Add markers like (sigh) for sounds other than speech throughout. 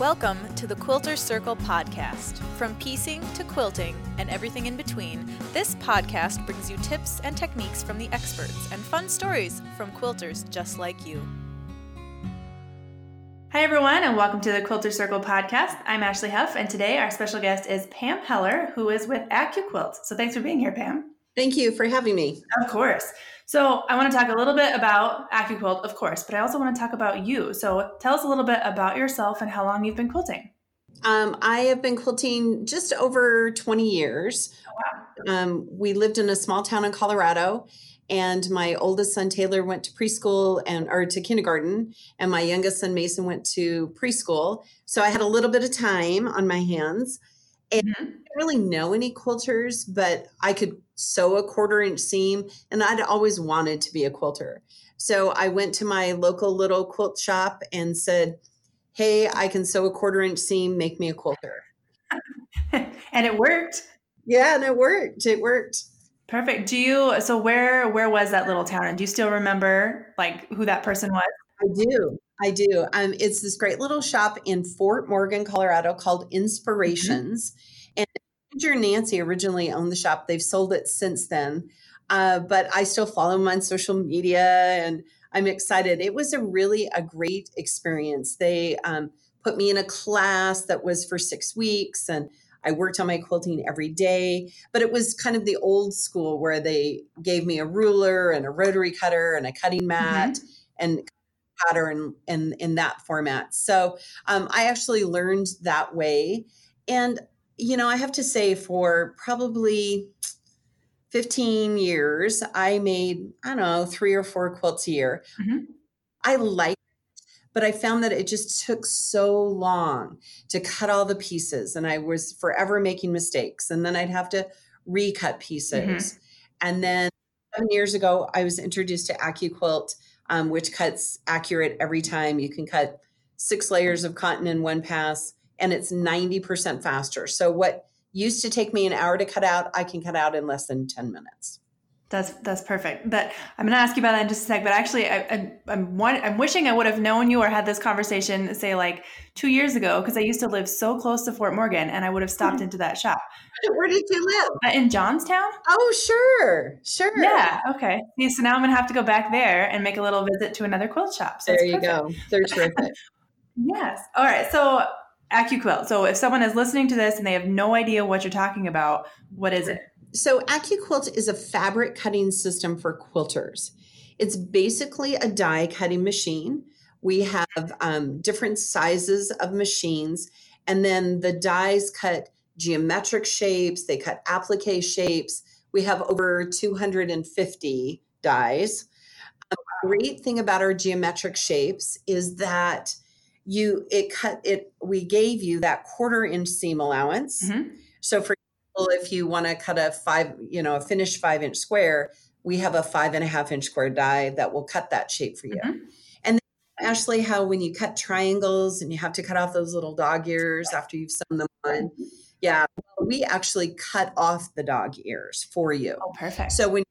Welcome to the Quilter Circle podcast. From piecing to quilting and everything in between, this podcast brings you tips and techniques from the experts and fun stories from quilters just like you. Hi, everyone, and welcome to the Quilter Circle podcast. I'm Ashley Huff, and today our special guest is Pam Heller, who is with AccuQuilt. So thanks for being here, Pam. Thank you for having me. Of course. So I want to talk a little bit about AccuQuilt, of course, but I also want to talk about you. So tell us a little bit about yourself and how long you've been quilting. Um, I have been quilting just over 20 years. Oh, wow. Um, we lived in a small town in Colorado, and my oldest son Taylor went to preschool and or to kindergarten, and my youngest son Mason went to preschool. So I had a little bit of time on my hands. And mm-hmm. I didn't really know any quilters, but I could sew a quarter inch seam, and I'd always wanted to be a quilter. So I went to my local little quilt shop and said, Hey, I can sew a quarter inch seam, make me a quilter. (laughs) and it worked. Yeah, and it worked. It worked. Perfect. Do you so where where was that little town and do you still remember like who that person was? I do. I do. Um, it's this great little shop in Fort Morgan, Colorado called mm-hmm. Inspirations. Mm-hmm. Manager Nancy originally owned the shop. They've sold it since then. Uh, but I still follow them on social media and I'm excited. It was a really a great experience. They um, put me in a class that was for six weeks and I worked on my quilting every day, but it was kind of the old school where they gave me a ruler and a rotary cutter and a cutting mat mm-hmm. and pattern in in that format. So um, I actually learned that way, and you know I have to say for probably 15 years I made I don't know three or four quilts a year. Mm-hmm. I like but I found that it just took so long to cut all the pieces, and I was forever making mistakes. And then I'd have to recut pieces. Mm-hmm. And then seven years ago, I was introduced to AccuQuilt um, which cuts accurate every time. You can cut six layers of cotton in one pass, and it's 90% faster. So, what used to take me an hour to cut out, I can cut out in less than 10 minutes. That's that's perfect. But I'm going to ask you about that in just a sec. But actually, I, I, I'm one, I'm wishing I would have known you or had this conversation, say like two years ago, because I used to live so close to Fort Morgan, and I would have stopped into that shop. (laughs) Where did you live? Uh, in Johnstown. Oh, sure, sure. Yeah. Okay. So now I'm going to have to go back there and make a little visit to another quilt shop. So there you go. They're terrific. (laughs) yes. All right. So AccuQuilt. So if someone is listening to this and they have no idea what you're talking about, what is it? So, AccuQuilt is a fabric cutting system for quilters. It's basically a die cutting machine. We have um, different sizes of machines, and then the dies cut geometric shapes, they cut applique shapes. We have over 250 dies. A great thing about our geometric shapes is that you it cut it we gave you that quarter inch seam allowance. Mm-hmm. So for example, if you want to cut a five, you know, a finished five inch square, we have a five and a half inch square die that will cut that shape for you. Mm-hmm. And Ashley, how when you cut triangles and you have to cut off those little dog ears after you've sewn them on, mm-hmm. yeah, we actually cut off the dog ears for you. Oh, perfect. So when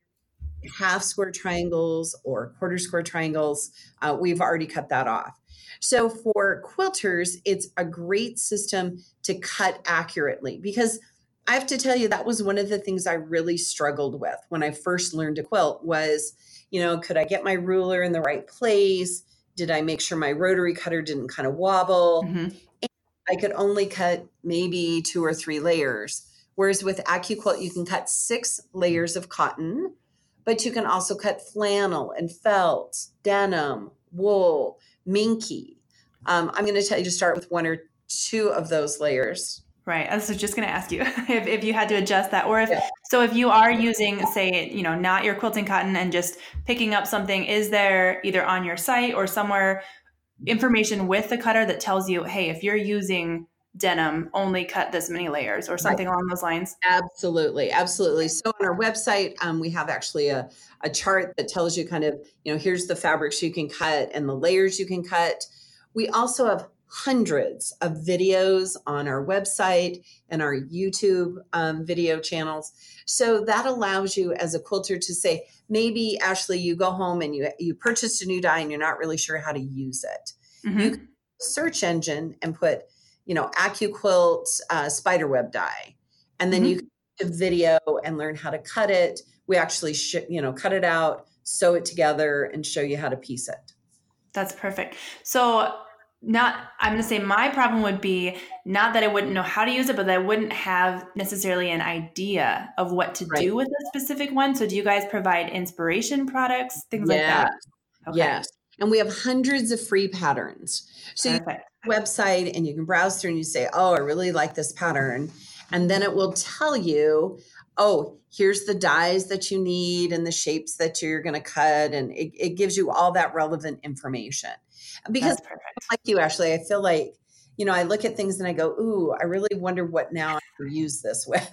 half square triangles or quarter square triangles, uh, we've already cut that off. So for quilters, it's a great system to cut accurately because I have to tell you that was one of the things I really struggled with when I first learned to quilt was, you know, could I get my ruler in the right place? Did I make sure my rotary cutter didn't kind of wobble? Mm-hmm. I could only cut maybe two or three layers. Whereas with AccuQuilt, you can cut six layers of cotton, but you can also cut flannel and felt, denim, wool, minky. Um, I'm going to tell you to start with one or two of those layers Right. I was just going to ask you (laughs) if, if you had to adjust that, or if yeah. so, if you are using, say, you know, not your quilting cotton and just picking up something, is there either on your site or somewhere information with the cutter that tells you, hey, if you're using denim, only cut this many layers or something right. along those lines? Absolutely. Absolutely. So on our website, um, we have actually a, a chart that tells you kind of, you know, here's the fabrics you can cut and the layers you can cut. We also have hundreds of videos on our website and our YouTube um, video channels. So that allows you as a quilter to say, maybe Ashley, you go home and you you purchased a new die and you're not really sure how to use it. Mm-hmm. You search engine and put you know, AccuQuilt uh, spiderweb die, and then mm-hmm. you can video and learn how to cut it. We actually, sh- you know, cut it out, sew it together, and show you how to piece it. That's perfect. So not i'm going to say my problem would be not that i wouldn't know how to use it but that i wouldn't have necessarily an idea of what to right. do with a specific one so do you guys provide inspiration products things like that okay. yes and we have hundreds of free patterns so Perfect. Website and you can browse through and you say oh i really like this pattern. And then it will tell you oh here's the dies that you need and the shapes that you're going to cut and it, it gives you all that relevant information. Because like you, Ashley, I feel like, you know, I look at things and I go, ooh, I really wonder what now I can use this (laughs) with.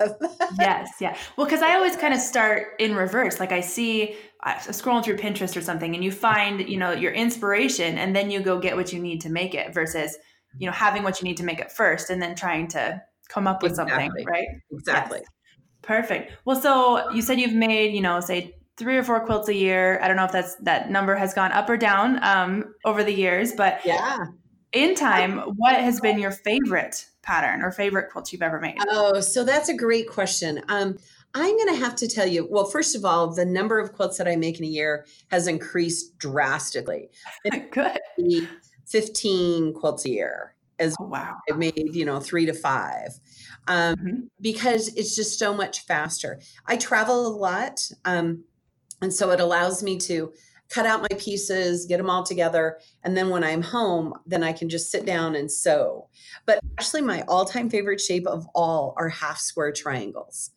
yes. Yeah. Well, because I always kind of start in reverse. Like I see, I'm scrolling through Pinterest or something and you find, you know, your inspiration and then you go get what you need to make it versus, you know, having what you need to make it first and then trying to come up with exactly. something, right? Exactly. Yes. Perfect. Well, so you said you've made, you know, say three or four quilts a year. I don't know if that's that number has gone up or down um, over the years, but yeah. In time, (laughs) what has been your favorite pattern or favorite quilt you've ever made? Oh, so that's a great question. Um, I'm going to have to tell you. Well, first of all, the number of quilts that I make in a year has increased drastically. (laughs) Good. 15 quilts a year. As oh, wow. I've made, you know, three to five um, mm-hmm. because it's just so much faster. I travel a lot. Um, and so it allows me to cut out my pieces, get them all together. And then when I'm home, then I can just sit down and sew. But actually, my all time favorite shape of all are half square triangles.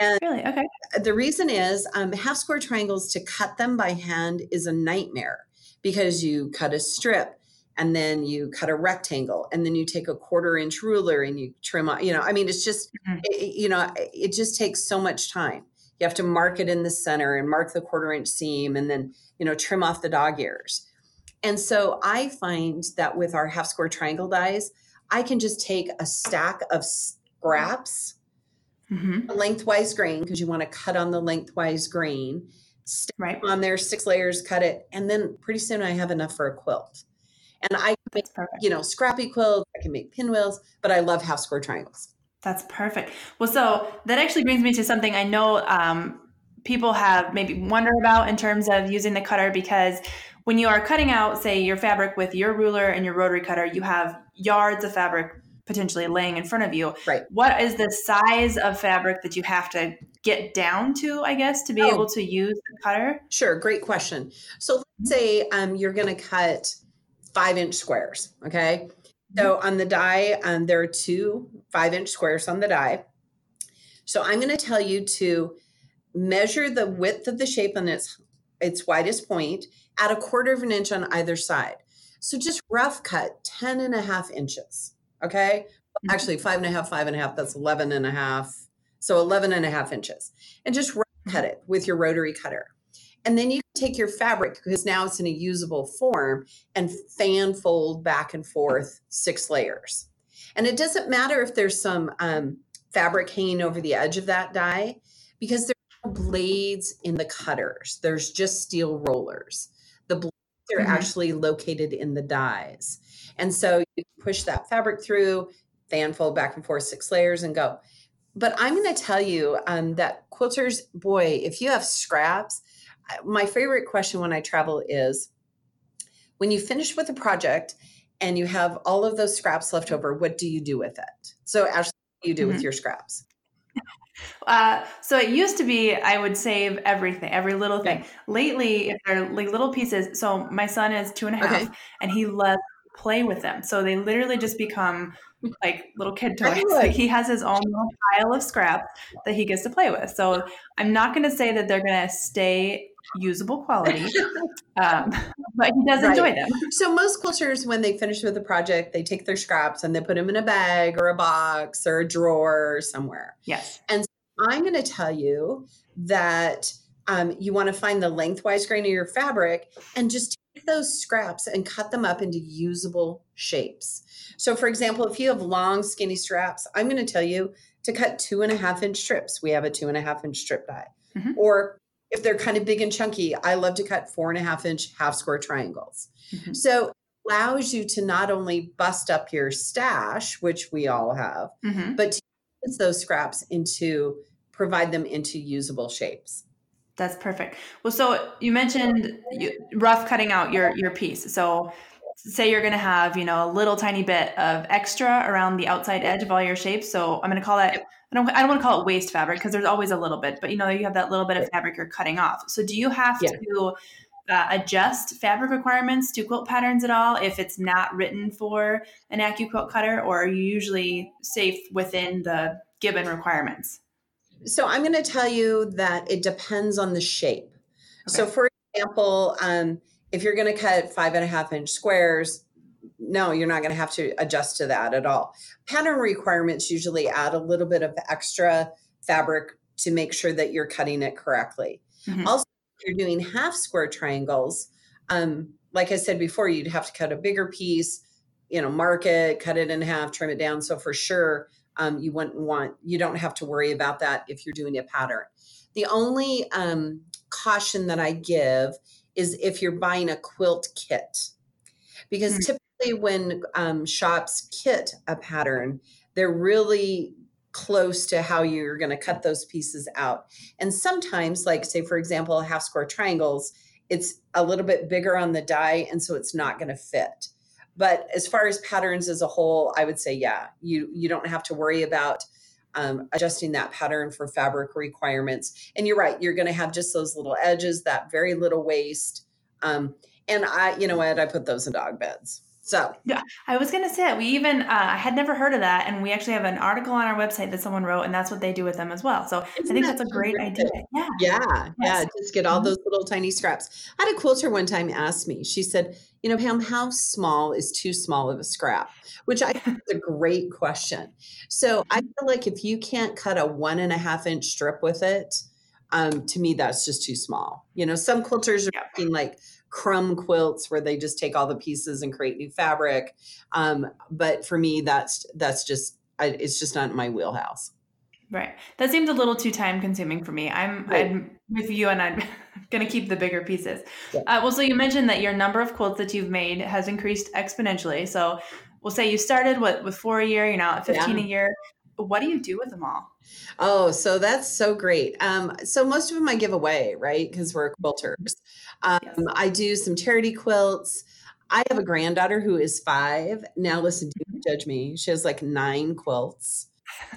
And really? Okay. The reason is um, half square triangles to cut them by hand is a nightmare because you cut a strip and then you cut a rectangle and then you take a quarter inch ruler and you trim you know i mean it's just mm-hmm. it, you know it just takes so much time you have to mark it in the center and mark the quarter inch seam and then you know trim off the dog ears. And so i find that with our half square triangle dies i can just take a stack of scraps mm-hmm. lengthwise grain because you want to cut on the lengthwise grain right. on there six layers cut it and then pretty soon i have enough for a quilt. And i make you know scrappy quilts i can make pinwheels but i love half square triangles that's perfect. Well, so that actually brings me to something I know um, people have maybe wonder about in terms of using the cutter because when you are cutting out, say, your fabric with your ruler and your rotary cutter, you have yards of fabric potentially laying in front of you. Right. What is the size of fabric that you have to get down to, I guess, to be oh. able to use the cutter? Sure. Great question. So let's say um, you're going to cut five inch squares. Okay. So on the die, um, there are two five inch squares on the die. So I'm going to tell you to measure the width of the shape on its its widest point at a quarter of an inch on either side. So just rough cut 10 and a half inches. Okay. Mm-hmm. Actually, five and a half, five and a half, that's 11 and a half. So 11 and a half inches. And just rough cut it with your rotary cutter. And then you take your fabric because now it's in a usable form and fan fold back and forth six layers. And it doesn't matter if there's some um, fabric hanging over the edge of that die because there's no blades in the cutters. There's just steel rollers. The blades are mm-hmm. actually located in the dies. And so you push that fabric through, fan fold back and forth six layers and go. But I'm going to tell you um, that quilters, boy, if you have scraps, my favorite question when I travel is when you finish with a project and you have all of those scraps left over, what do you do with it? So, Ashley, what do you do mm-hmm. with your scraps? (laughs) Uh, so it used to be I would save everything, every little thing. Okay. Lately, if they're like little pieces, so my son is two and a half, okay. and he loves to play with them. So they literally just become like little kid toys. Like (laughs) he has his own little pile of scraps that he gets to play with. So I'm not going to say that they're going to stay usable quality, (laughs) um, but he does right. enjoy them. So most quilters, when they finish with a project, they take their scraps and they put them in a bag or a box or a drawer or somewhere. Yes. And I'm going to tell you that um, you want to find the lengthwise grain of your fabric and just those scraps and cut them up into usable shapes. So, for example, if you have long, skinny straps, I'm going to tell you to cut two and a half inch strips. We have a two and a half inch strip die. Mm-hmm. Or if they're kind of big and chunky, I love to cut four and a half inch half square triangles. Mm-hmm. So allows you to not only bust up your stash, which we all have, Mhm. but to use those scraps into provide them into usable shapes. That's perfect. Well, so you mentioned rough cutting out your your piece. So say you're going to have, you know, a little tiny bit of extra around the outside edge of all your shapes. So I'm going to call that I don't I don't want to call it waste fabric because there's always a little bit, but you know, you have that little bit of fabric you're cutting off. So do you have Yeah. to uh, adjust fabric requirements to quilt patterns at all if it's not written for an AccuQuilt cutter or are you usually safe within the given requirements? So I'm going to tell you that it depends on the shape. So, for example, um, if you're going to cut five and a half inch squares, no, you're not going to have to adjust to that at all. Pattern requirements usually add a little bit of extra fabric to make sure that you're cutting it correctly. Mhm. Also, if you're doing half square triangles, um, like I said before, you'd have to cut a bigger piece, you know, mark it, cut it in half, trim it down. So for sure, um, you wouldn't want, you don't have to worry about that if you're doing a pattern. The only um, caution that I give is if you're buying a quilt kit, because Mm. typically when um, shops kit a pattern, they're really close to how you're going to cut those pieces out. And sometimes, like say for example, half square triangles, it's a little bit bigger on the die, and so it's not going to fit. But as far as patterns as a whole, I would say, yeah, you you don't have to worry about um, adjusting that pattern for fabric requirements. And you're right, you're going to have just those little edges, that very little waste. Um, and I, you know what, I put those in dog beds. So yeah, I was gonna say we even uh, I had never heard of that, and we actually have an article on our website that someone wrote, and that's what they do with them as well. So I Isn't think that that's a great idea. Yeah, Yeah, yeah, just get all Mhm. those little tiny scraps. I had a quilter one time ask me, she said, You know, Pam, how small is too small of a scrap? Which I think is a great question. So I feel like if you can't cut a one and a half inch strip with it, um, to me, that's just too small. You know, some quilters are Yeah. making like crumb quilts where they just take all the pieces and create new fabric. Um, but for me, that's that's just I, it's just not in my wheelhouse. Right. That seems a little too time consuming for me. I'm Right. I'm with you, and I'm (laughs) gonna keep the bigger pieces. Yeah. Uh, well, so you mentioned that your number of quilts that you've made has increased exponentially. So we'll say you started what with four a year, you're now at 15 Yeah. a year. What do you do with them all? Oh, so that's so great. Um, so most of them I give away, right? Because we're quilters. Um, Yes. I do some charity quilts. I have a granddaughter who is five. Now, listen, don't judge me. She has like nine quilts.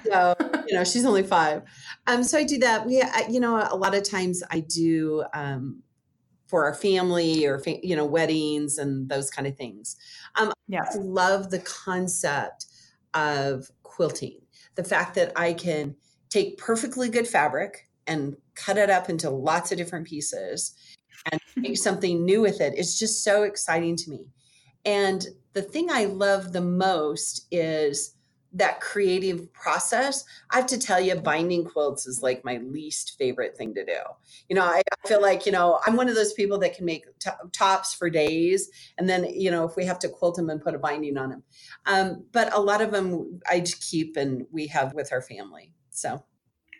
So, you know, she's only five. Um, so I do that. We, I, you know, a lot of times I do um, for our family or, fa- you know, weddings and those kind of things. Yes. I love the concept of quilting. The fact that I can take perfectly good fabric and cut it up into lots of different pieces and make (laughs) something new with it. It's just so exciting to me. And the thing I love the most is that creative process. I have to tell you, binding quilts is like my least favorite thing to do. You know, I, feel like, you know, I'm one of those people that can make to- tops for days. And then, you know, if we have to quilt them and put a binding on them. Um, but a lot of them I just keep and we have with our family. So,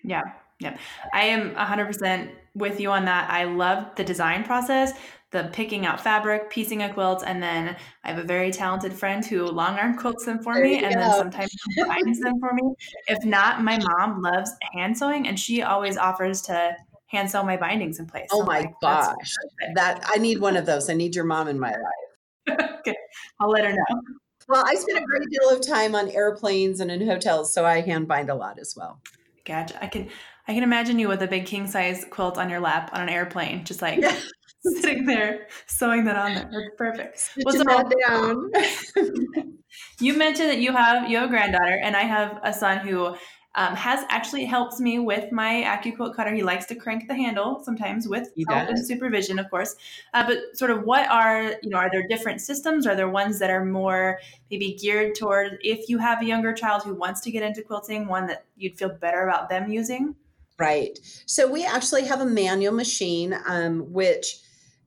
Yeah, yeah. I am 100% with you on that. I love the design process, the picking out fabric, piecing a quilt, and then I have a very talented friend who long arm quilts them for There me and then sometimes binds them for me. If not, my mom loves hand sewing and she always offers to hand sew my bindings in place. oh So my like, gosh, that I need one of those. I need your mom in my life. (laughs) okay. I'll let her know. Well, I spend a great deal of time on airplanes and in hotels, so I hand bind a lot as well. Gotcha. I can I can imagine you with a big king size quilt on your lap on an airplane, just like (laughs) (laughs) sitting there sewing that on there. That's perfect. Well, so- that down. (laughs) You mentioned that you have you have a granddaughter, and I have a son who um, has actually helps me with my AccuQuilt cutter. He likes to crank the handle sometimes with help and supervision, of course. Uh, but sort of, what are you know? Are there different systems? Are there ones that are more maybe geared toward if you have a younger child who wants to get into quilting, one that you'd feel better about them using? Right. So we actually have a manual machine, um, which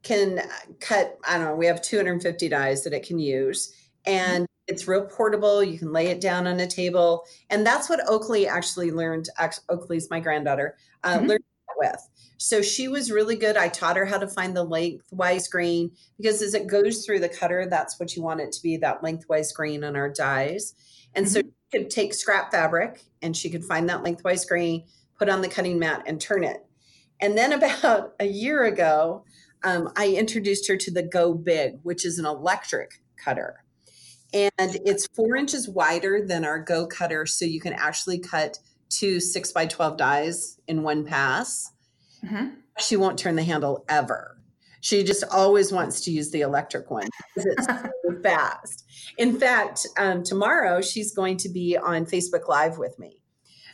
can cut, I don't know, we have 250 dies that it can use. And it's real portable. You can lay it down on a table. And that's what Oakley actually learned. Oakley's my granddaughter, uh, Mhm. learned with. So she was really good. I taught her how to find the lengthwise grain because as it goes through the cutter, that's what you want it to be that lengthwise grain on our dies. And mm-hmm. so she could take scrap fabric and she could find that lengthwise grain, put on the cutting mat, and turn it. And then about a year ago, um, I introduced her to the Go Big, which is an electric cutter. And it's four inches wider than our Go cutter. So you can actually cut two six by 12 dies in one pass. Mm-hmm. She won't turn the handle ever. She just always wants to use the electric one because it's (laughs) so fast. In fact, um, tomorrow she's going to be on Facebook Live with me.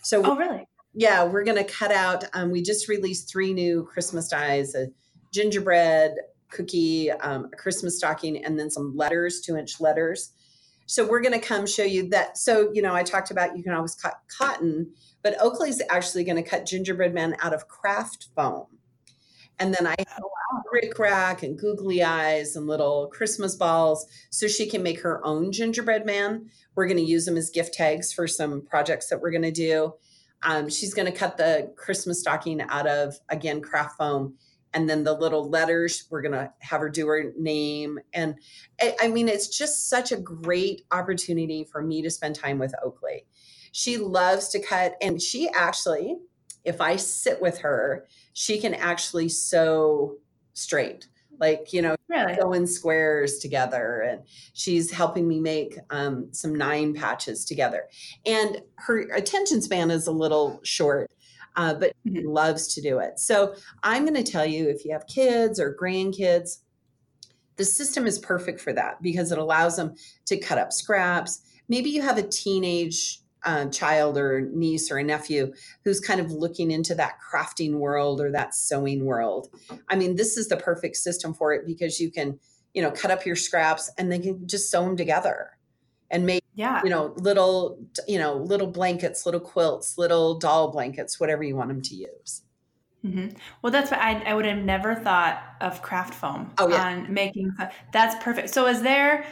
So, oh, really? Yeah, we're going to cut out. Um, we just released three new Christmas dies a gingerbread cookie, um, a Christmas stocking, and then some letters, two inch letters. So, we're going to come show you that. So, you know, I talked about you can always cut cotton but Oakley's actually going to cut gingerbread men out of craft foam. And then I have oh, wow. rick rack and googly eyes and little Christmas balls so she can make her own gingerbread man. We're going to use them as gift tags for some projects that we're going to do. Um, she's going to cut the Christmas stocking out of, again, craft foam. And then the little letters, we're going to have her do her name. And I, I mean, it's just such a great opportunity for me to spend time with Oakley. She loves to cut, and she actually, if I sit with her, she can actually sew straight like you know really? in squares together and she's helping me make um, some nine patches together and her attention span is a little short uh, but mm-hmm. loves to do it so i'm going to tell you if you have kids or grandkids the system is perfect for that because it allows them to cut up scraps maybe you have a teenage uh, child or niece or a nephew who's kind of looking into that crafting world or that sewing world. I mean, this is the perfect system for it because you can, you know, cut up your scraps and then can just sew them together and make, yeah. you know, little, you know, little blankets, little quilts, little doll blankets, whatever you want them to use. Mm-hmm. Well, that's what I, I would have never thought of craft foam oh, yeah. on making. That's perfect. So, is there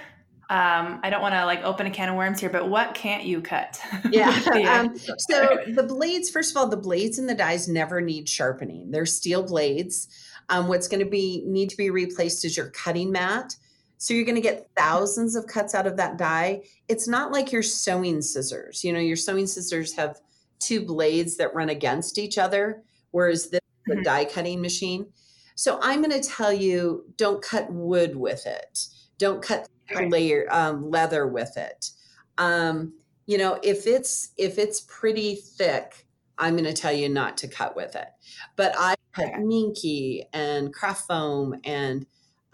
um, I don't want to like open a can of worms here, but what can't you cut? (laughs) yeah. um, (laughs) so the blades, first of all, the blades and the dies never need sharpening. They're steel blades. Um, what's going to be need to be replaced is your cutting mat. So you're going to get thousands of cuts out of that die. It's not like your sewing scissors. You know, your sewing scissors have two blades that run against each other, whereas this mm-hmm. the die cutting machine. So I'm going to tell you, don't cut wood with it. Don't cut layer um, leather with it. Um, you know, if it's if it's pretty thick, I'm going to tell you not to cut with it. But I cut okay. minky and craft foam and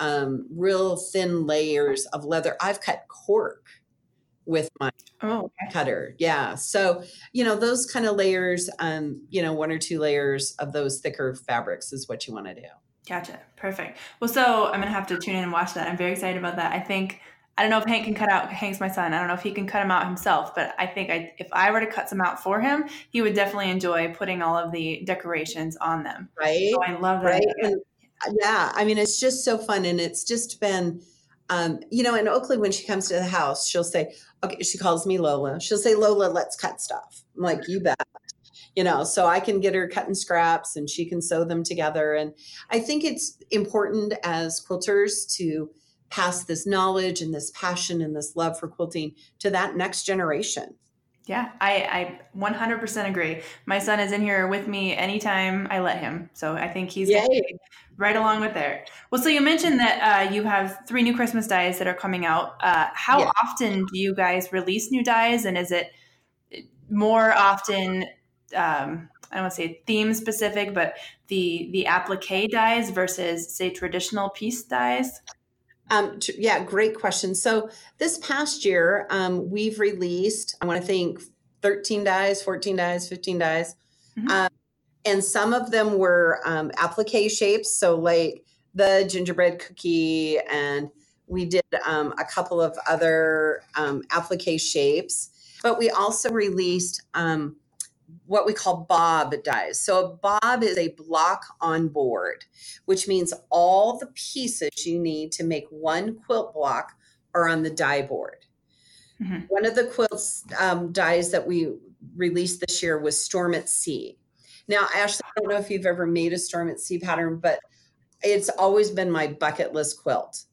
um, real thin layers of leather. I've cut cork with my oh, okay. cutter. Yeah. So, you know, those kind of layers, um, you know, one or two layers of those thicker fabrics is what you want to do. Gotcha. Perfect. Well, so I'm gonna have to tune in and watch that. I'm very excited about that. I think I don't know if Hank can cut out. Hank's my son. I don't know if he can cut them out himself, but I think I, if I were to cut some out for him, he would definitely enjoy putting all of the decorations on them. Right. So I love that. Right. And, yeah. I mean, it's just so fun, and it's just been, um, you know, in Oakley when she comes to the house, she'll say, "Okay," she calls me Lola. She'll say, "Lola, let's cut stuff." I'm like, "You bet." you know so i can get her cutting scraps and she can sew them together and i think it's important as quilters to pass this knowledge and this passion and this love for quilting to that next generation yeah, I, I 100% agree. My son is in here with me anytime I let him. So I think he's right along with there. Well, so you mentioned that uh, you have three new Christmas dies that are coming out. Uh, how yeah. often do you guys release new dies? And is it more often um, I don't want to say theme specific, but the the applique dies versus say traditional piece dies? Um, t- yeah, great question. So this past year, um, we've released, I want to think, 13 dies, 14 dies, 15 dies. Mm-hmm. Um, and some of them were um, applique shapes. So, like the gingerbread cookie, and we did um, a couple of other um, applique shapes. But we also released um, what we call bob dies. So a bob is a block on board, which means all the pieces you need to make one quilt block are on the die board. Mm-hmm. One of the quilts um, dies that we released this year was Storm at Sea. Now, Ashley, I don't know if you've ever made a storm at sea pattern, but it's always been my bucket list quilt.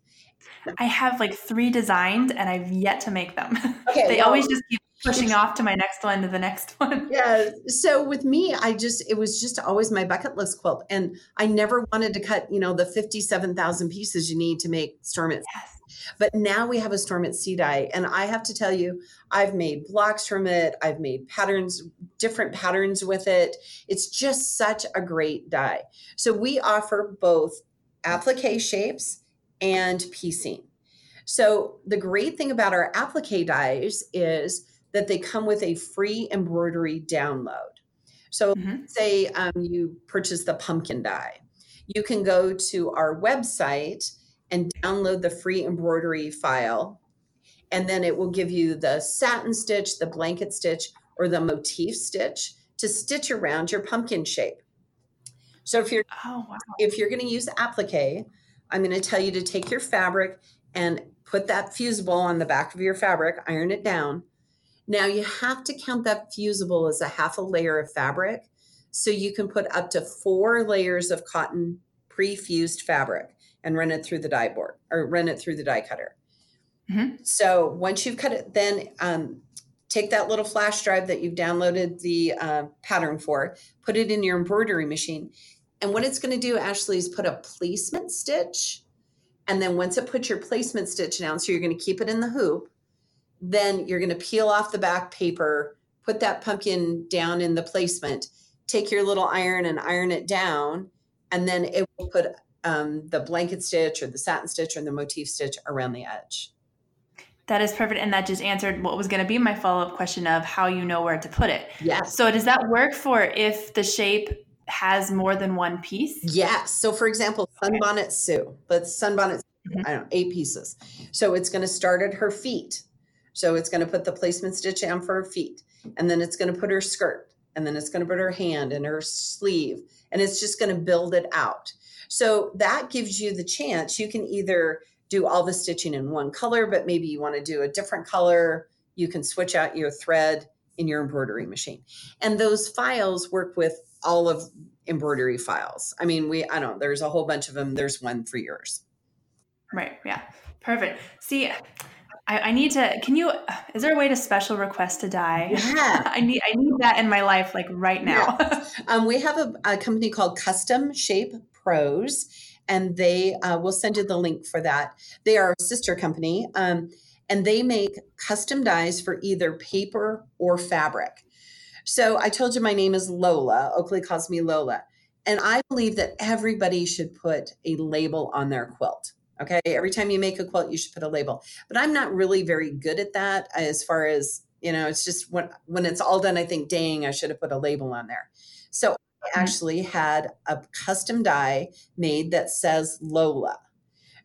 I have like three designed and I've yet to make them. (laughs) Okay, they well- always just keep pushing off to my next one to the next (laughs) one. Yeah. So with me, I just, it was just always my bucket list quilt. And I never wanted to cut, you know, the 57,000 pieces you need to make Storm at Yes. But now we have a Storm at Sea die. And I have to tell you, I've made blocks from it. I've made patterns, different patterns with it. It's just such a great die. So we offer both applique shapes and piecing. So the great thing about our applique dies is that they come with a free embroidery download. So Mhm. say um, you purchase the pumpkin die, you can go to our website and download the free embroidery file. And then it will give you the satin stitch, the blanket stitch, or the motif stitch to stitch around your pumpkin shape. So if you're Oh, wow. if you're going to use applique, I'm going to tell you to take your fabric and put that fusible on the back of your fabric, iron it down. Now you have to count that fusible as a half a layer of fabric. So you can put up to four layers of cotton pre-fused fabric and run it through the die board or run it through the die cutter. Mhm. So once you've cut it, then um, take that little flash drive that you've downloaded the uh, pattern for, put it in your embroidery machine. And what it's going to do, Ashley, is put a placement stitch. And then once it puts your placement stitch down, so you're going to keep it in the hoop, then you're going to peel off the back paper, put that pumpkin down in the placement, take your little iron and iron it down, and then it will put um, the blanket stitch or the satin stitch or the motif stitch around the edge. That is perfect. And that just answered what was going to be my follow up question of how you know where to put it. Yes. So, does that work for if the shape has more than one piece? Yes. So, for example, Sunbonnet Sue, let's Sunbonnet, Mhm. I don't know, eight pieces. So, it's going to start at her feet. So, it's going to put the placement stitch down for her feet. And then it's going to put her skirt. And then it's going to put her hand and her sleeve. And it's just going to build it out. So, that gives you the chance. You can either do all the stitching in one color, but maybe you want to do a different color. You can switch out your thread in your embroidery machine. And those files work with all of embroidery files. I mean, we, I don't, there's a whole bunch of them. There's one for yours. Right. Yeah. Perfect. See, I, I need to. Can you? Is there a way to special request to die? Yeah. (laughs) I need. I need that in my life, like right now. (laughs) Um, we have a, a company called Custom Shape Pros, and they uh, will send you the link for that. They are a sister company, um, and they make custom dies for either paper or fabric. So I told you my name is Lola. Oakley calls me Lola. And I believe that everybody should put a label on their quilt. Okay. Every time you make a quilt, you should put a label. But I'm not really very good at that as far as, you know, it's just when when it's all done, I think, dang, I should have put a label on there. So I Mhm. actually had a custom die made that says Lola.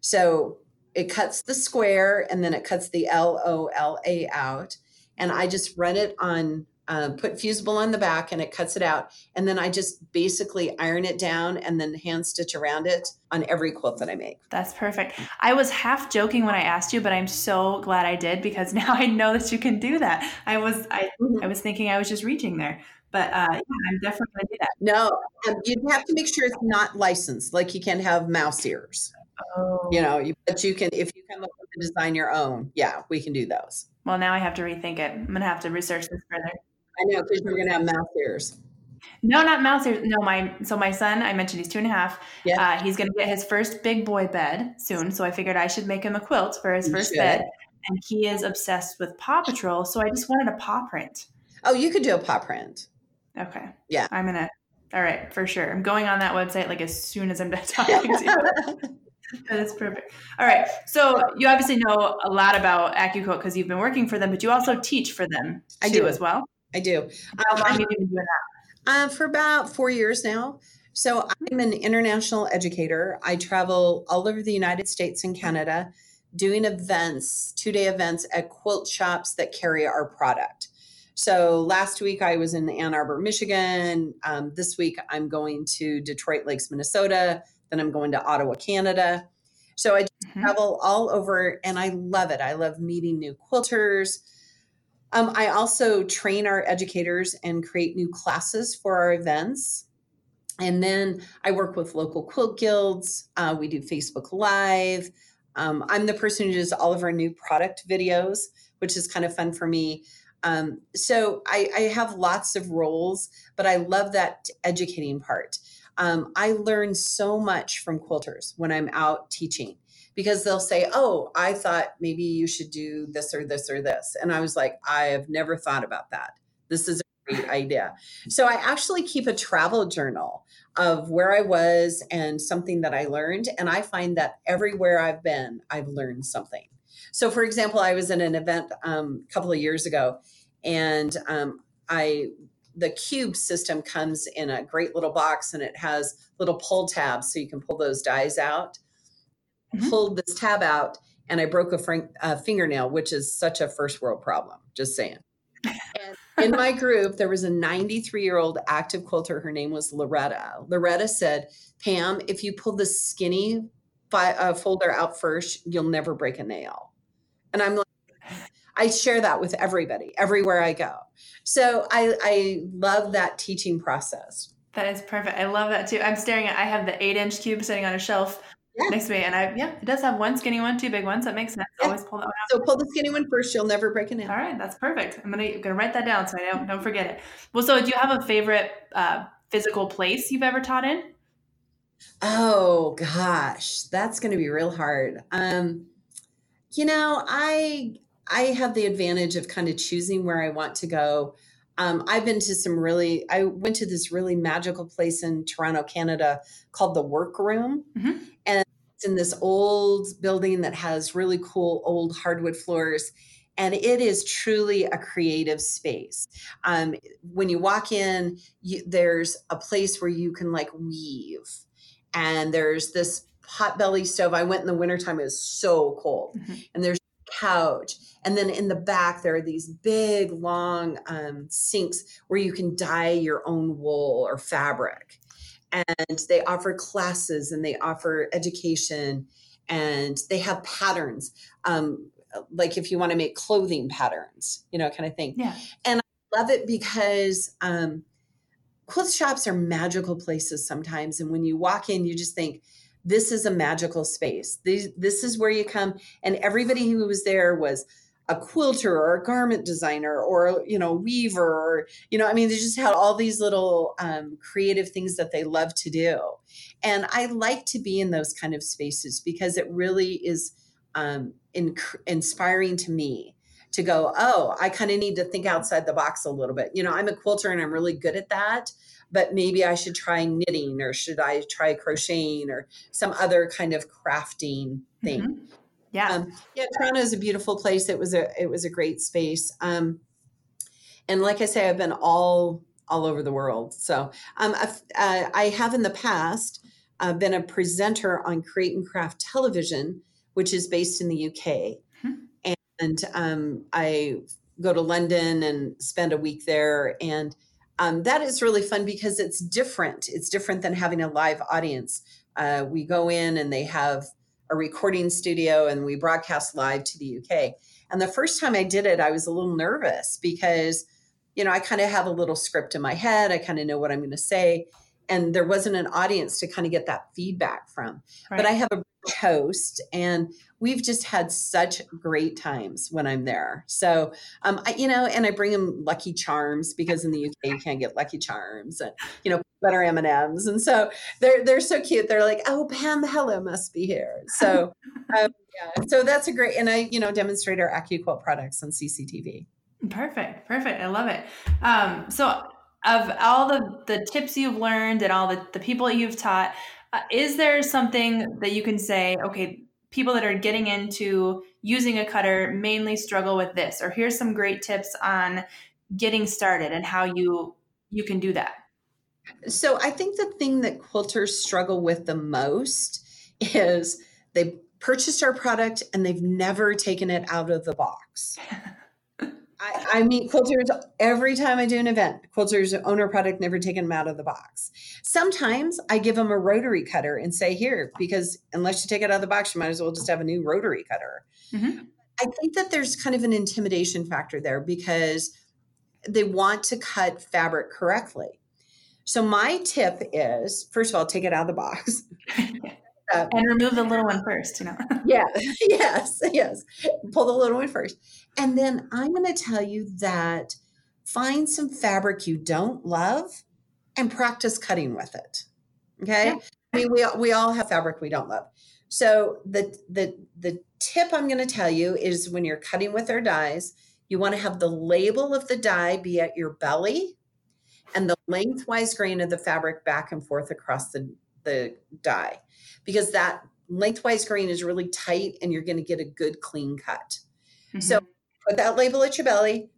So it cuts the square and then it cuts the L O L A out. And I just run it on, uh, put fusible on the back and it cuts it out. And then I just basically iron it down and then hand stitch around it on every quilt that I make. That's perfect. I was half joking when I asked you, but I'm so glad I did because (laughs) now I know that you can do that. I was I, I was thinking I was just reaching there, but uh, yeah, I'm definitely gonna do that. No, you have to make sure it's not licensed. Like you can't have mouse ears, Oh, you know, you, but you can, if you come up with a design your own, yeah, we can do those. well, now I have to rethink it. I'm gonna have to research this further. I know because you're going to have mouse ears. No, not mouse ears. No, my so my son. I mentioned he's two and a half. Yeah. Uh, he's gonna get his first big boy bed soon, so I figured I should make him a quilt for his You first should. bed. And he is obsessed with Paw Patrol, so I just wanted a paw print. Oh, you could do a paw print. Okay. Yeah. I'm gonna. All right, for sure. I'm going on that website like as soon as I'm done (laughs) (laughs) talking to you. That's perfect. All right. So you obviously know a lot about AccuQuilt because you've been working for them, but you also teach for them I too do. as well. I do. How long have you been doing that? Uh, for about four years now. So I'm an international educator. I travel all over the United States and Canada doing events, two day events at quilt shops that carry our product. So last week I was in Ann Arbor, Michigan. Um, this week I'm going to Detroit Lakes, Minnesota. Then I'm going to Ottawa, Canada. So I Mhm. travel all over and I love it. I love meeting new quilters. Um, I also train our educators and create new classes for our events. And then I work with local quilt guilds. Uh, we do Facebook Live. Um, I'm the person who does all of our new product videos, which is kind of fun for me. Um, so I, I, have lots of roles, but I love that educating part. Um, I learn so much from quilters when I'm out teaching because they'll say, Oh, I thought maybe you should do this or this or this. And I was like, I have never thought about that. This is a great (laughs) idea. So I actually keep a travel journal of where I was and something that I learned. And I find that everywhere I've been, I've learned something. So, for example, I was in an event um, a couple of years ago, and um, I the cube system comes in a great little box, and it has little pull tabs so you can pull those dies out. Mm-hmm. Pulled this tab out, and I broke a, fingernail, which is such a first world problem. Just saying. And in my (laughs) group, there was a 93 year old active quilter. Her name was Loretta. Loretta said, Pam, if you pull the skinny fi- uh, folder out first, you'll never break a nail. And I'm like, I share that with everybody, everywhere I go. So I, I love that teaching process. That is perfect. I love that too. I'm staring at, I have the eight inch cube sitting on a shelf yeah. next to me. And I, yeah, it does have one skinny one, two big ones. That makes sense. Yeah. Always pull that one out. So pull the skinny one first. You'll never break a nail. All right. That's perfect. I'm going to, gonna write that down so I don't, don't forget it. Well, so do you have a favorite uh, physical place you've ever taught in? Oh gosh, that's going to be real hard. Um, you know, I I have the advantage of kind of choosing where I want to go. Um, I've been to some really, I went to this really magical place in Toronto, Canada called the Workroom. Mm-hmm. And in this old building that has really cool old hardwood floors. And it is truly a creative space. Um, when you walk in, you, there's a place where you can like weave. And there's this hot belly stove. I went in the wintertime, it was so cold. Mm-hmm. And there's couch. And then in the back, there are these big, long um, sinks where you can dye your own wool or fabric. And they offer classes and they offer education and they have patterns. Um, like if you want to make clothing patterns, you know, kind of thing. Yeah. And I love it because um, quilt shops are magical places sometimes. And when you walk in, you just think, this is a magical space. This, this is where you come. And everybody who was there was a quilter or a garment designer or you know weaver or you know i mean they just had all these little um, creative things that they love to do and i like to be in those kind of spaces because it really is um, in, inspiring to me to go oh i kind of need to think outside the box a little bit you know i'm a quilter and i'm really good at that but maybe I should try knitting or should I try crocheting or some other kind of crafting thing. Mm-hmm. Yeah. Um, yeah. Toronto is a beautiful place. It was a, it was a great space. Um, and like I say, I've been all, all over the world. So um, uh, I have in the past uh, been a presenter on Create and Craft Television, which is based in the UK. Mm-hmm. And um, I go to London and spend a week there. And um, that is really fun because it's different. It's different than having a live audience. Uh, we go in and they have a recording studio and we broadcast live to the UK. And the first time I did it, I was a little nervous because, you know, I kind of have a little script in my head. I kind of know what I'm going to say. And there wasn't an audience to kind of get that feedback from. Right. But I have a host and we've just had such great times when I'm there. So, um, I, you know, and I bring them Lucky Charms because in the UK you can't get Lucky Charms and you know butter M and M's, and so they're they're so cute. They're like, oh, Pam Heller must be here. So, (laughs) um, yeah, so that's a great, and I you know demonstrate our AccuQuilt products on CCTV. Perfect, perfect. I love it. Um, so, of all the the tips you've learned and all the the people you've taught. Uh, is there something that you can say, okay, people that are getting into using a cutter mainly struggle with this or here's some great tips on getting started and how you you can do that so i think the thing that quilters struggle with the most is they purchased our product and they've never taken it out of the box (laughs) I, I meet quilters every time I do an event. Quilters own our product, never taken them out of the box. Sometimes I give them a rotary cutter and say, here, because unless you take it out of the box, you might as well just have a new rotary cutter. Mm-hmm. I think that there's kind of an intimidation factor there because they want to cut fabric correctly. So my tip is, first of all, take it out of the box. (laughs) uh, and remove the little one first, you know. (laughs) yeah, (laughs) yes, yes. Pull the little one first. And then I'm going to tell you that find some fabric you don't love and practice cutting with it. Okay? Yeah. I mean, we we all have fabric we don't love. So the the the tip I'm going to tell you is when you're cutting with our dies, you want to have the label of the die be at your belly and the lengthwise grain of the fabric back and forth across the, the die because that lengthwise grain is really tight and you're going to get a good clean cut. Mm-hmm. So put that label at your belly,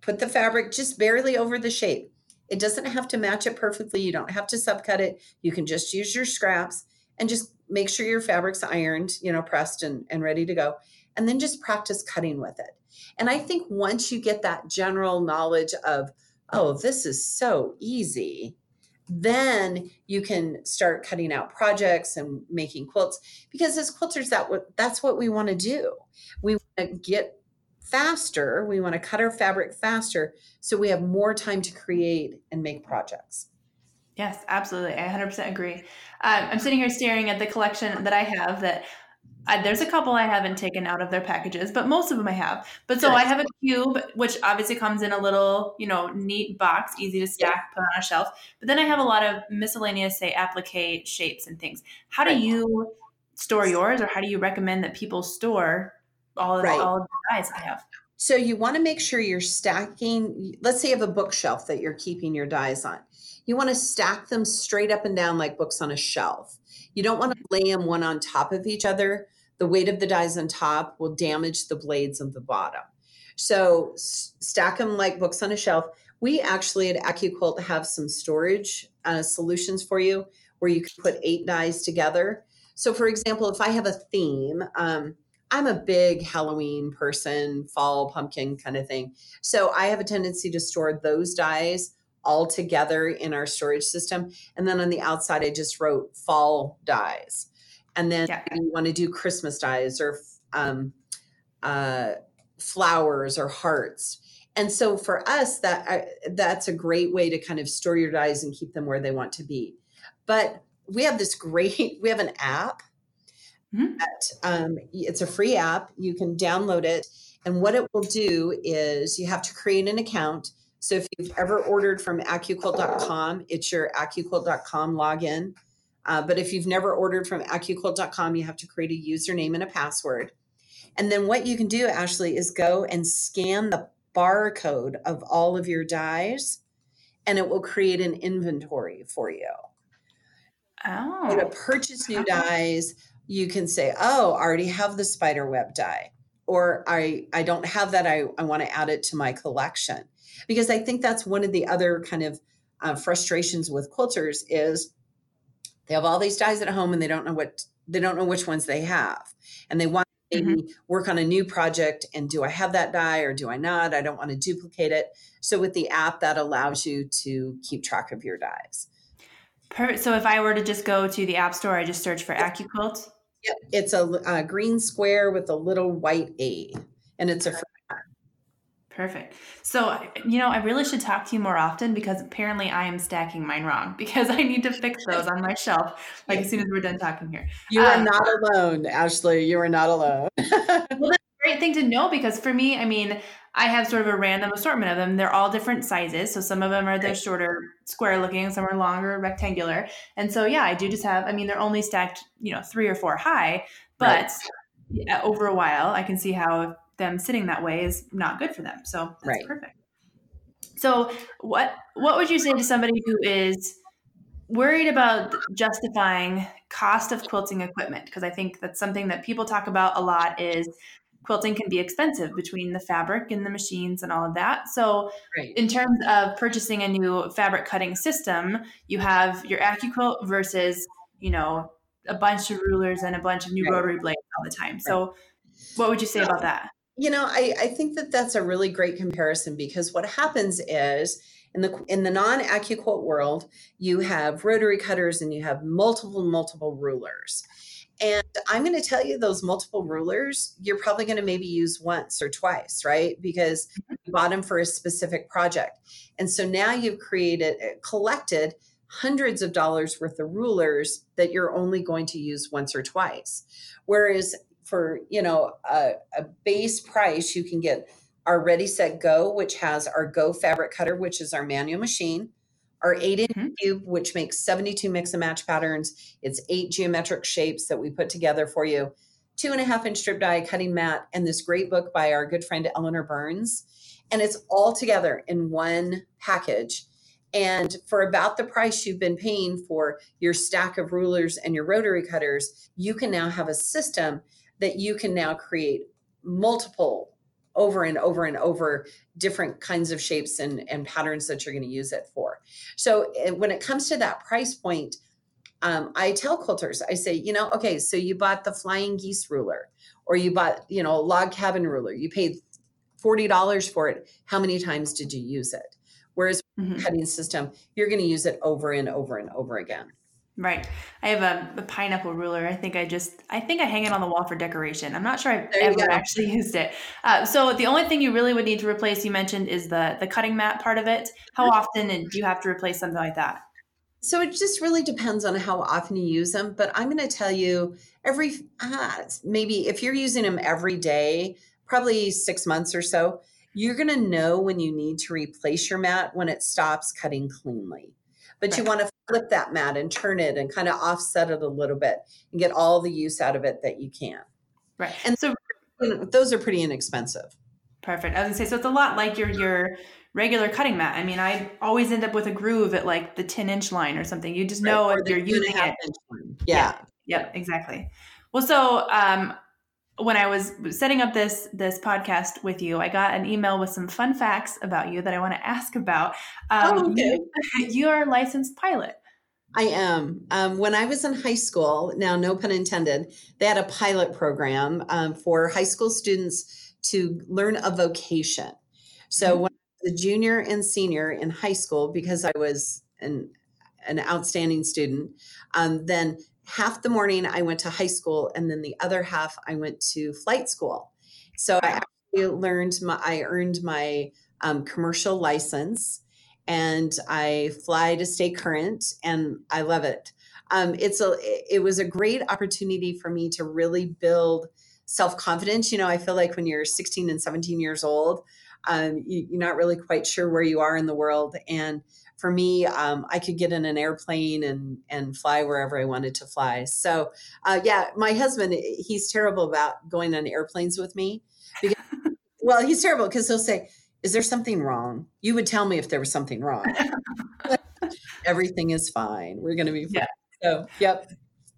put the fabric just barely over the shape. It doesn't have to match it perfectly. You don't have to subcut it. You can just use your scraps and just make sure your fabric's ironed, you know, pressed and, and ready to go. And then just practice cutting with it. And I think once you get that general knowledge of, oh, this is so easy, then you can start cutting out projects and making quilts because as quilters that that's what we want to do. We want to get faster, we want to cut our fabric faster so we have more time to create and make projects. Yes, absolutely. I 100% agree. Um, I'm sitting here staring at the collection that I have that I, there's a couple I haven't taken out of their packages, but most of them I have. But so I have a cube, which obviously comes in a little, you know, neat box, easy to stack, yeah. put on a shelf. But then I have a lot of miscellaneous, say, applique shapes and things. How right. do you store yours, or how do you recommend that people store all of, right. all of the dies I have? So you want to make sure you're stacking. Let's say you have a bookshelf that you're keeping your dies on. You want to stack them straight up and down like books on a shelf. You don't want to mm-hmm. lay them one on top of each other the weight of the dies on top will damage the blades of the bottom. So stack them like books on a shelf. We actually at AccuQuilt have some storage uh, solutions for you where you can put eight dies together. So, for example, if I have a theme, um, I'm a big Halloween person, fall pumpkin kind of thing. So I have a tendency to store those dies all together in our storage system. And then on the outside, I just wrote fall dies and then yeah. you want to do Christmas dies or um, uh, flowers or hearts. And so for us, that uh, that's a great way to kind of store your dies and keep them where they want to be. But we have this great (laughs) we have an app. Mm-hmm. That, um, it's a free app. You can download it, and what it will do is you have to create an account. So if you've ever ordered from AccuQuilt.com, it's your AccuQuilt.com login uh, but if you've never ordered from AccuQuilt.com, you have to create a username and a password. And then what you can do, Ashley, is go and scan the barcode of all of your dies, and it will create an inventory for you. Oh. To purchase new dies, you can say, "Oh, I already have the spider web die," or "I I don't have that. I I want to add it to my collection." Because I think that's one of the other kind of uh, frustrations with quilters is they have all these dies at home and they don't know what they don't know which ones they have. And they want to mm-hmm. work on a new project and do I have that die or do I not? I don't want to duplicate it. So with the app that allows you to keep track of your dies. Perfect. So if I were to just go to the app store, I just search for AccuQuilt. Yep, it's a, a green square with a little white A, and it's a free Perfect. So, you know, I really should talk to you more often because apparently I am stacking mine wrong (laughs) because I need to fix those on my shelf like as soon as we're done talking here. You are um, not alone, Ashley. You are not alone. (laughs) well, that's a great thing to know because for me, I mean, I have sort of a random assortment of them. They're all different sizes. So some of them are the shorter, square looking, some are longer, rectangular. And so, yeah, I do just have, I mean, they're only stacked, you know, three or four high, but right. over a while, I can see how them sitting that way is not good for them. So that's right. perfect. So what what would you say to somebody who is worried about justifying cost of quilting equipment? Because I think that's something that people talk about a lot is quilting can be expensive between the fabric and the machines and all of that. So right. in terms of purchasing a new fabric cutting system, you have your AccuQuilt versus, you know, a bunch of rulers and a bunch of new right. rotary blades all the time. So what would you say about that? You know, I, I think that that's a really great comparison because what happens is in the in the non AccuQuilt world, you have rotary cutters and you have multiple multiple rulers. And I'm going to tell you those multiple rulers, you're probably going to maybe use once or twice, right? Because mm-hmm. you bought them for a specific project. And so now you've created, uh, collected hundreds of dollars worth of rulers that you're only going to use once or twice. Whereas for, you know, a, a base price, you can get our Ready Set Go, which has our Go fabric cutter, which is our manual machine our eight inch mm-hmm. cube, which makes 72 mix and match patterns. It's eight geometric shapes that we put together for you. Two and a half inch strip die cutting mat, and this great book by our good friend Eleanor Burns. And it's all together in one package. And for about the price you've been paying for your stack of rulers and your rotary cutters, you can now have a system that you can now create multiple over and over and over different kinds of shapes and, and patterns that you're going to use it for. So eh, when it comes to that price point, um, I tell quilters, I say, you know, okay, so you bought the flying geese ruler or you bought, you know, a log cabin ruler, you paid $40 for it. How many times did you use it? Whereas mm-hmm. cutting system, you're going to use it over and over and over again. Right. I have a, a, pineapple ruler. I think I just, I think I hang it on the wall for decoration. I'm not sure I've ever actually (laughs) used it. Uh, so the only thing you really would need to replace, you mentioned, is the the cutting mat part of it. How mm-hmm. often do you have to replace something like that? So it just really depends on how often you use them. But I'm going to tell you every, uh, maybe if you're using them every day, probably six months or so, you're going to know when you need to replace your mat when it stops cutting cleanly but right. you want to flip that mat and turn it and kind of offset it a little bit and get all the use out of it that you can. Right. And so those are pretty inexpensive. Perfect. I was gonna say, so it's a lot like your your regular cutting mat. I mean, I always end up with a groove at like the 10 inch line or something. You just know right. if you're using it. Yeah. yeah. Yep. Exactly. Well, so um, when I was setting up this this podcast with you, I got an email with some fun facts about you that I want to ask about. Um, oh, okay. you, (laughs) you are a licensed pilot. I am. Um, when I was in high school, now no pun intended, they had a pilot program um, for high school students to learn a vocation. So mm-hmm. when I was a junior and senior in high school, because I was an an outstanding student, um, then half the morning I went to high school and then the other half I went to flight school. So I actually learned my, I earned my um, commercial license and I fly to stay current and I love it. Um, it's a, it was a great opportunity for me to really build self-confidence. You know, I feel like when you're 16 and 17 years old, um, you, you're not really quite sure where you are in the world. And for me, um, I could get in an airplane and and fly wherever I wanted to fly. So, uh, yeah, my husband, he's terrible about going on airplanes with me. Because, (laughs) well, he's terrible because he'll say, "Is there something wrong?" You would tell me if there was something wrong. (laughs) (laughs) Everything is fine. We're going to be fine. Yeah. So, yep.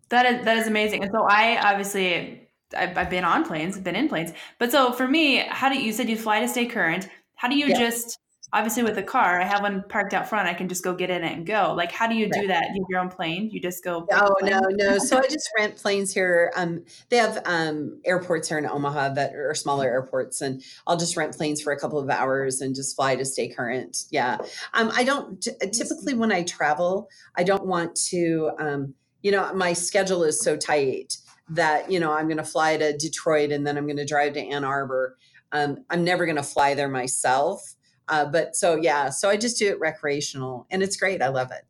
That is that is amazing. And so I obviously I've, I've been on planes, been in planes, but so for me, how do you, you said you fly to stay current? How do you yeah. just obviously with a car, I have one parked out front. I can just go get in it and go. Like, how do you do that? You have your own plane? You just go? oh no, no. So I (laughs) just rent planes here. Um, they have um, airports here in Omaha that are smaller airports, and I'll just rent planes for a couple of hours and just fly to stay current. Yeah. Um, I don't typically when I travel, I don't want to. Um, you know, my schedule is so tight that you know I'm going to fly to Detroit and then I'm going to drive to Ann Arbor. Um, I'm never going to fly there myself. Uh, but so yeah, so I just do it recreational, and it's great. I love it.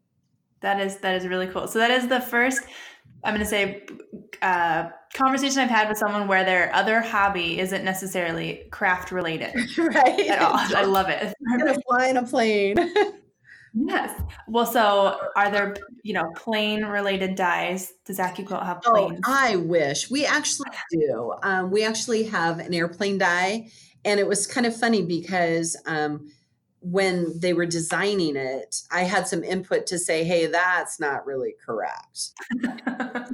That is that is really cool. So that is the first. I'm going to say uh, conversation I've had with someone where their other hobby isn't necessarily craft related (laughs) right. at all. I love it. I'm going to fly in a plane. (laughs) Yes. Well, so are there, you know, plane related dies? Does AccuQuilt have oh, planes? Oh, I wish. We actually do. Um, we actually have an airplane die and it was kind of funny because um, when they were designing it, I had some input to say, "Hey, that's not really correct."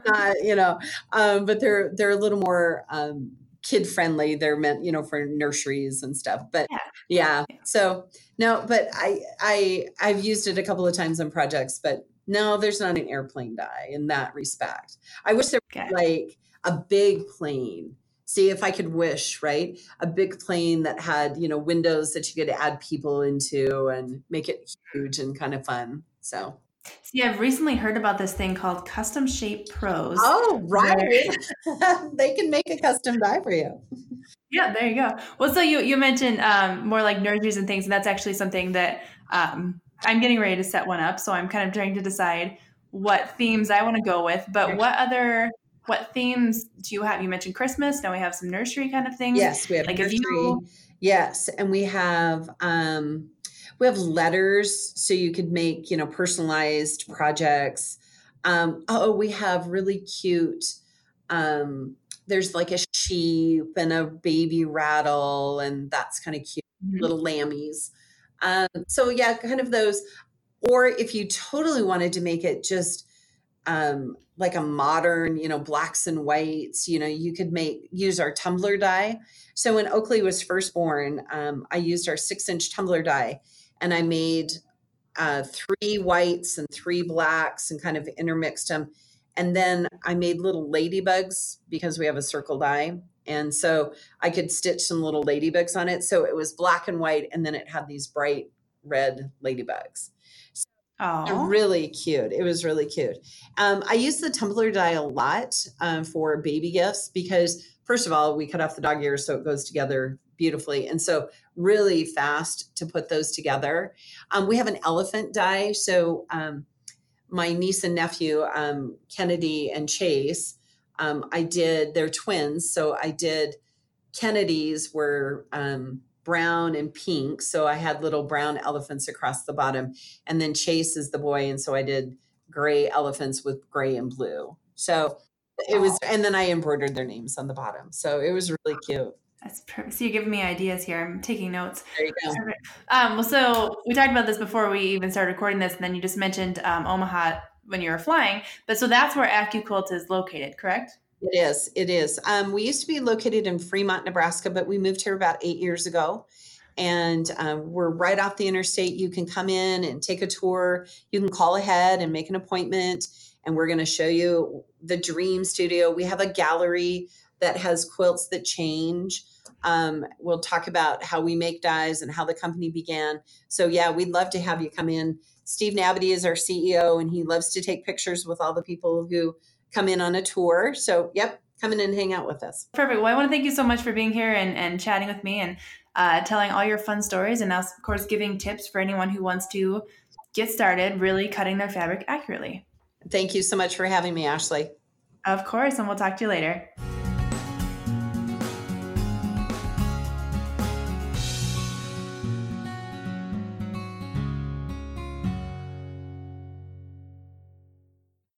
not, (laughs) you know, um, but they're they're a little more um, kid friendly. They're meant, you know, for nurseries and stuff. But yeah. yeah, so no, but I I I've used it a couple of times on projects, but no, there's not an airplane die in that respect. I wish there was like a big plane see if I could wish, right? A big plane that had, you know, windows that you could add people into and make it huge and kind of fun. So See, I've recently heard about this thing called Custom Shape Pros. Oh, right. (laughs) they can make a custom die for you. Yeah, there you go. Well, so you you mentioned um, more like nurseries and things, and that's actually something that um, I'm getting ready to set one up. So I'm kind of trying to decide what themes I want to go with. But what other what themes do you have? You mentioned Christmas. Now we have some nursery kind of things. Yes, we have like nursery. You... Yes, and we have um, we have letters, so you could make you know personalized projects. Um, oh, we have really cute. Um, there's like a sheep and a baby rattle, and that's kind of cute. Mm-hmm. Little lammies. Um, so yeah, kind of those. Or if you totally wanted to make it just um, like a modern, you know, blacks and whites, you know, you could make use our tumbler die. So when Oakley was first born, um, I used our six inch tumbler die and I made uh, three whites and three blacks and kind of intermixed them. And then I made little ladybugs because we have a circle die. And so I could stitch some little ladybugs on it. So it was black and white, and then it had these bright red ladybugs. Oh, really cute. It was really cute. Um, I use the tumbler die a lot um, for baby gifts because, first of all, we cut off the dog ears so it goes together beautifully. And so, really fast to put those together. Um, we have an elephant die. So, um, my niece and nephew, um, Kennedy and Chase, um, I did, they're twins. So, I did Kennedy's were um, brown and pink. So I had little brown elephants across the bottom. And then Chase is the boy. And so I did gray elephants with gray and blue. So it was, and then I embroidered their names on the bottom. So it was really cute. That's perfect. So you're giving me ideas here. I'm taking notes. There you go. Um, well, so we talked about this before we even started recording this, and then you just mentioned um, Omaha when you were flying. But so that's where AccuQuilt is located, correct? It is. It is. Um, we used to be located in Fremont, Nebraska, but we moved here about eight years ago. And um, we're right off the interstate. You can come in and take a tour. You can call ahead and make an appointment. And we're going to show you the Dream Studio. We have a gallery that has quilts that change. Um, we'll talk about how we make dies and how the company began. So, yeah, we'd love to have you come in. Steve Nabity is our CEO, and he loves to take pictures with all the people who come in on a tour. So, yep, come in and hang out with us. Perfect. Well, I want to thank you so much for being here and, and chatting with me and uh, telling all your fun stories and, of course, giving tips for anyone who wants to get started really cutting their fabric accurately. Thank you so much for having me, Ashley. Of course. And we'll talk to you later.